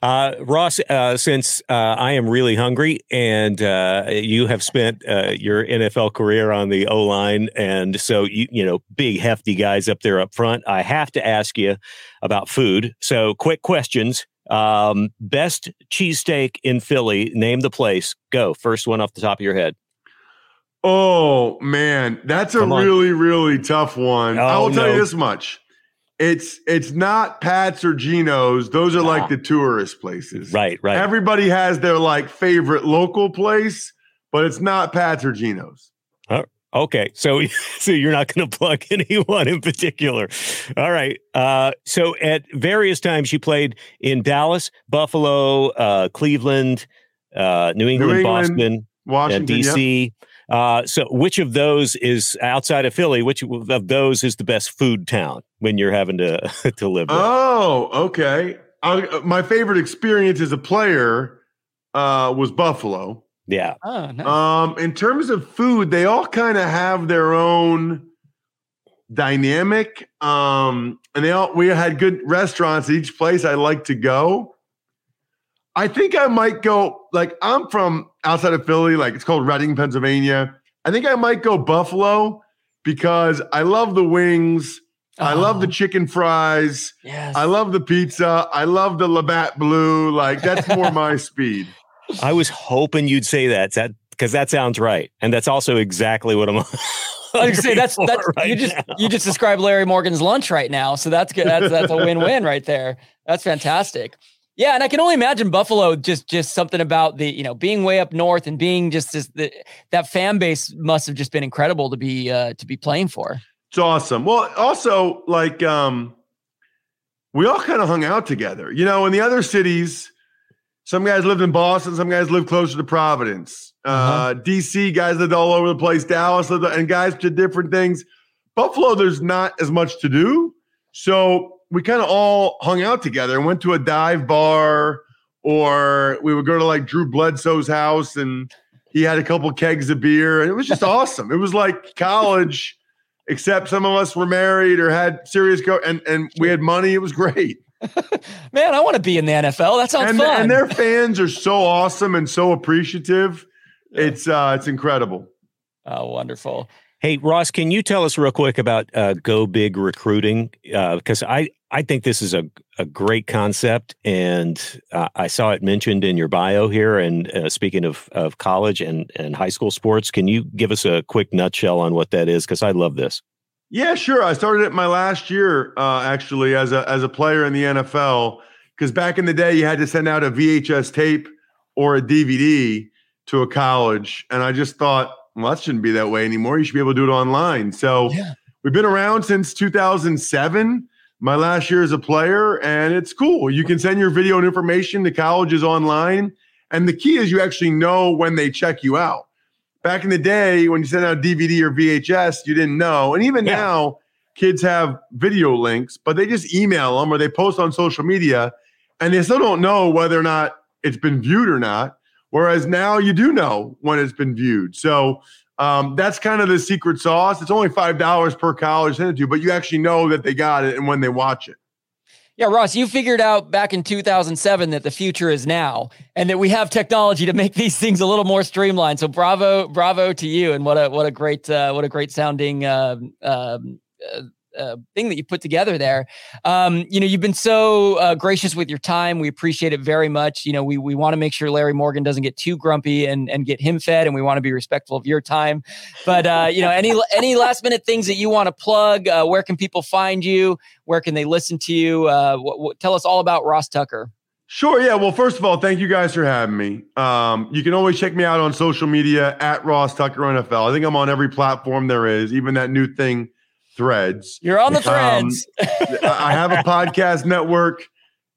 Uh, Ross, uh, since uh, I am really hungry and uh, you have spent uh, your NFL career on the O line, and so you you know big hefty guys up there up front, I have to ask you about food. So, quick questions. Um, best cheesesteak in Philly. Name the place. Go. First one off the top of your head. Oh man, that's a really really tough one. Oh, I will tell no. you this much. It's it's not Pat's or Geno's. Those are like the tourist places. Right, right. Everybody has their like favorite local place, but it's not Pat's or Geno's. Okay, so so you're not going to plug anyone in particular. All right. Uh, so at various times you played in Dallas, Buffalo, uh, Cleveland, uh, New England, England, Boston, Washington, DC. yep. DC. Uh, so which of those is outside of Philly? Which of those is the best food town when you're having to to live there? Oh, okay. I, my favorite experience as a player uh, was Buffalo. yeah. Oh, nice. Um, in terms of food, they all kind of have their own dynamic. Um, and they all we had good restaurants at each place I like to go. I think I might go like I'm from outside of Philly, like it's called Reading, Pennsylvania. I think I might go Buffalo because I love the wings. I love the Oh. chicken fries. yes. I love the pizza. I love the Labatt Blue. Like that's more my speed. I was hoping you'd say that that because that sounds right, and that's also exactly what I'm. I was say that's hungry that's right you just now. you just described Larry Morgan's lunch right now, so that's good. That's that's a win-win right there. That's fantastic. Yeah, and I can only imagine Buffalo just just something about the you know being way up north and being just this, the, that fan base must have just been incredible to be uh, to be playing for. It's awesome. Well, also like um we all kind of hung out together. You know, in the other cities, some guys lived in Boston, some guys lived closer to Providence. uh Uh-huh. DC guys lived all over the place. Dallas lived, and guys did different things. Buffalo, there's not as much to do. So we kind of all hung out together and went to a dive bar, or we would go to like Drew Bledsoe's house and he had a couple kegs of beer, and it was just awesome. It was like college except some of us were married or had serious go and and we had money. It was great. Man, I want to be in the NFL. That sounds And, fun. and their fans are so awesome and so appreciative. It's uh it's incredible. oh, wonderful. Hey Ross, can you tell us real quick about uh, Go Big recruiting? Because I I think this is a a great concept, and uh, I saw it mentioned in your bio here. And uh, speaking of of college and and high school sports, can you give us a quick nutshell on what that is? Because I love this. Yeah, sure. I started it my last year uh actually as a as a player in the NFL because back in the day you had to send out a VHS tape or a DVD to a college and I just thought, well, that shouldn't be that way anymore. You should be able to do it online. So Yeah. We've been around since 2007. My last year as a player, and it's cool. You can send your video and information to colleges online. And the key is you actually know when they check you out. Back in the day, when you sent out DVD or VHS, you didn't know. And even Yeah. now, kids have video links, but they just email them or they post on social media and they still don't know whether or not it's been viewed or not. Whereas now you do know when it's been viewed. So um, that's kind of the secret sauce. It's only five dollars per college sent to, you, but you actually know that they got it and when they watch it. Yeah, Ross, you figured out back in 2007 that the future is now and that we have technology to make these things a little more streamlined. So bravo, bravo to you. And what a, what a great, uh, what a great sounding, um, um, uh, uh, thing that you put together there. Um, you know, you've been so uh, gracious with your time. We appreciate it very much. You know, we we want to make sure Larry Morgan doesn't get too grumpy and and get him fed, and we want to be respectful of your time. But uh, you know, any any last minute things that you want to plug? Uh, where can people find you? Where can they listen to you? Uh, tell us all about Ross Tucker. Sure. Yeah. Well, first of all, thank you guys for having me. Um, you can always check me out on social media at Ross Tucker NFL. I think I'm on every platform there is, even that new thing, Threads. You're on the Threads. Um, I have a podcast network.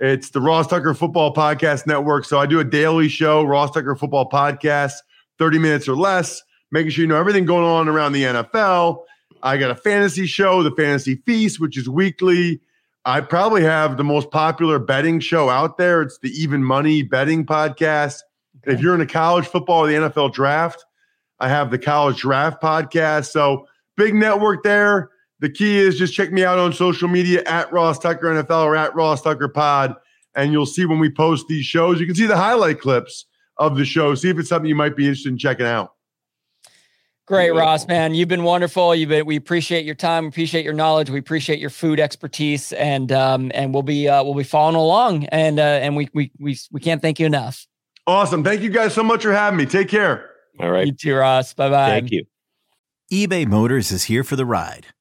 It's the Ross Tucker Football Podcast Network. So I do a daily show, Ross Tucker Football Podcast, 30 minutes or less, making sure you know everything going on around the NFL. I got a fantasy show, the Fantasy Feast, which is weekly. I probably have the most popular betting show out there. It's the Even Money Betting Podcast. Okay. If you're into college football or the NFL draft, I have the College Draft Podcast. So big network there. The key is just check me out on social media at Ross Tucker NFL or at Ross Tucker Pod, and you'll see when we post these shows. You can see the highlight clips of the show. See if it's something you might be interested in checking out. Great, Ross, man. You've been wonderful. You've been, we appreciate your time, we appreciate your knowledge, we appreciate your food expertise, and um, and we'll be uh, we'll be following along, and uh, and we we we we can't thank you enough. Awesome. Thank you guys so much for having me. Take care. All right. You too, Ross. Bye bye. Thank you. eBay Motors is here for the ride.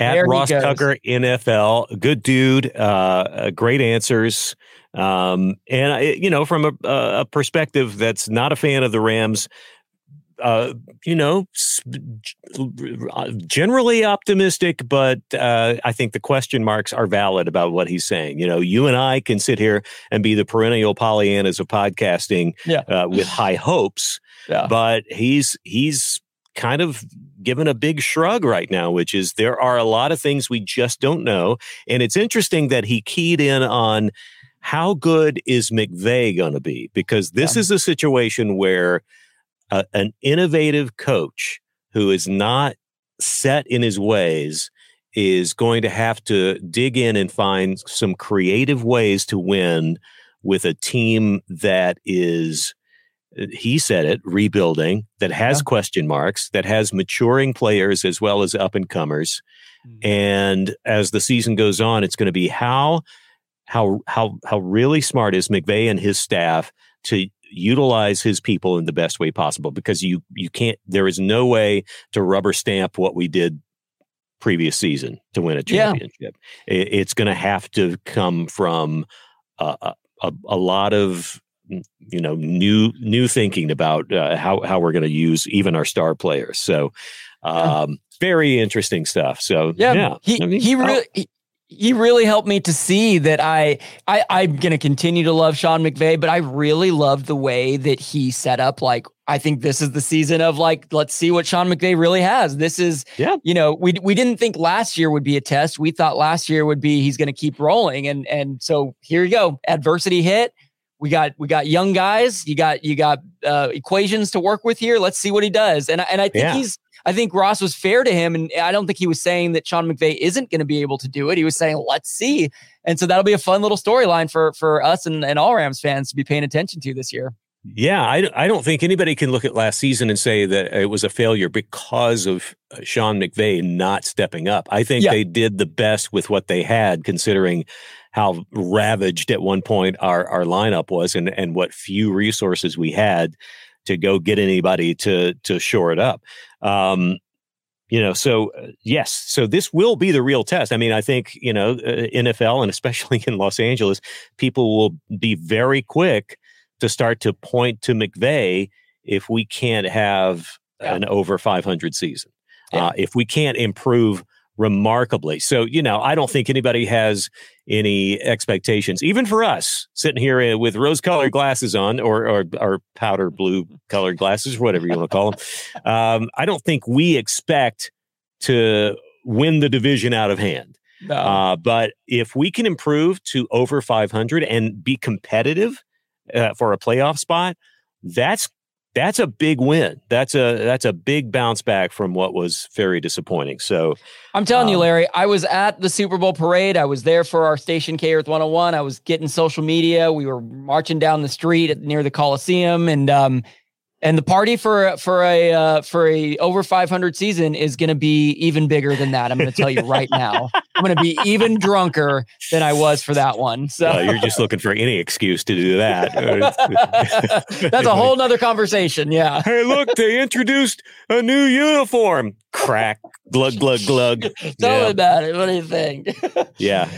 At there Ross Tucker NFL, good dude, uh, great answers. Um, and you know, from a, a perspective that's not a fan of the Rams, uh, you know, uh, generally optimistic, but uh, I think the question marks are valid about what he's saying. You know, you and I can sit here and be the perennial Pollyannas of podcasting yeah. uh, with high hopes, yeah. but he's he's kind of given a big shrug right now, which is there are a lot of things we just don't know, and it's interesting that he keyed in on how good is McVay going to be because this yeah. is a situation where a, an innovative coach who is not set in his ways is going to have to dig in and find some creative ways to win with a team that is uh, he said it rebuilding that has yeah. question marks that has maturing players as well as up and comers mm-hmm. and as the season goes on it's going to be how how how how really smart is McVay and his staff to utilize his people in the best way possible because you you can't there is no way to rubber stamp what we did previous season to win a championship. Yeah. It, it's going to have to come from a, a, a, lot of you know new new thinking about uh, how how we're going to use even our star players. So um, yeah. very interesting stuff. So yeah, yeah. he I mean, he really. He, he really helped me to see that I, I I'm gonna continue to love Sean McVay, but I really love the way that he set up. Like, I think this is the season of like, let's see what Sean McVay really has. This is, yeah. you know, we we didn't think last year would be a test. We thought last year would be he's gonna keep rolling, and and so here you go. Adversity hit. We got we got young guys. You got you got uh, equations to work with here. Let's see what he does. And and I think yeah. he's I think Ross was fair to him. And I don't think he was saying that Sean McVay isn't going to be able to do it. He was saying, let's see. And so that'll be a fun little storyline for, for us and, and all Rams fans to be paying attention to this year. Yeah, I, I don't think anybody can look at last season and say that it was a failure because of uh, Sean McVay not stepping up. I think yeah. they did the best with what they had, considering how ravaged at one point our, our lineup was and, and what few resources we had to go get anybody to to shore it up. Um, you know, so uh, yes, so this will be the real test. I mean, I think you know, uh, NFL and especially in Los Angeles, people will be very quick to start to point to McVay if we can't have yeah. an over 500 season, yeah. uh, if we can't improve remarkably. So, you know, I don't think anybody has any expectations, even for us sitting here uh, with rose colored glasses on or, or, or powder blue colored glasses, whatever you want to call them. Um, I don't think we expect to win the division out of hand. No. Uh, but if we can improve to over 500 and be competitive uh, for a playoff spot, that's that's a big win. That's a that's a big bounce back from what was very disappointing. So I'm telling um, you, Larry, I was at the Super Bowl parade. I was there for our station K Earth 101. I was getting social media. We were marching down the street at, near the Coliseum, and um, and the party for for a uh, for a over 500 season is going to be even bigger than that. I'm going to tell you right now. I'm going to be even drunker than I was for that one. So you're just looking for any excuse to do that. That's a whole nother conversation. Yeah. Hey, look, they introduced a new uniform. Crack, glug, glug, glug. Tell yeah. me about it. What do you think? yeah.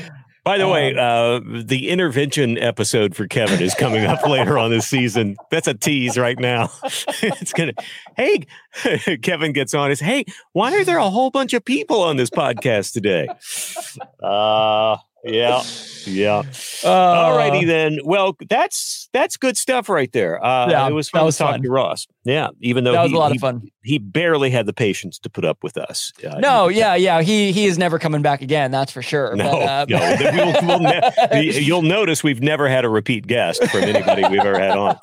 By the um, way, uh, the intervention episode for Kevin is coming up later on this season. That's a tease right now. it's gonna. Hey, Kevin gets on. Is hey, why are there a whole bunch of people on this podcast today? Uh yeah, yeah. Uh, All righty then. Well, that's that's good stuff right there. Uh, yeah, it was fun was to talk fun. to Ross. Yeah, even though that was he, a lot he, of fun. He barely had the patience to put up with us. Uh, no, yeah, yeah. He he is never coming back again. That's for sure. No, but, uh, no. we'll, we'll ne- you'll notice we've never had a repeat guest from anybody we've ever had on.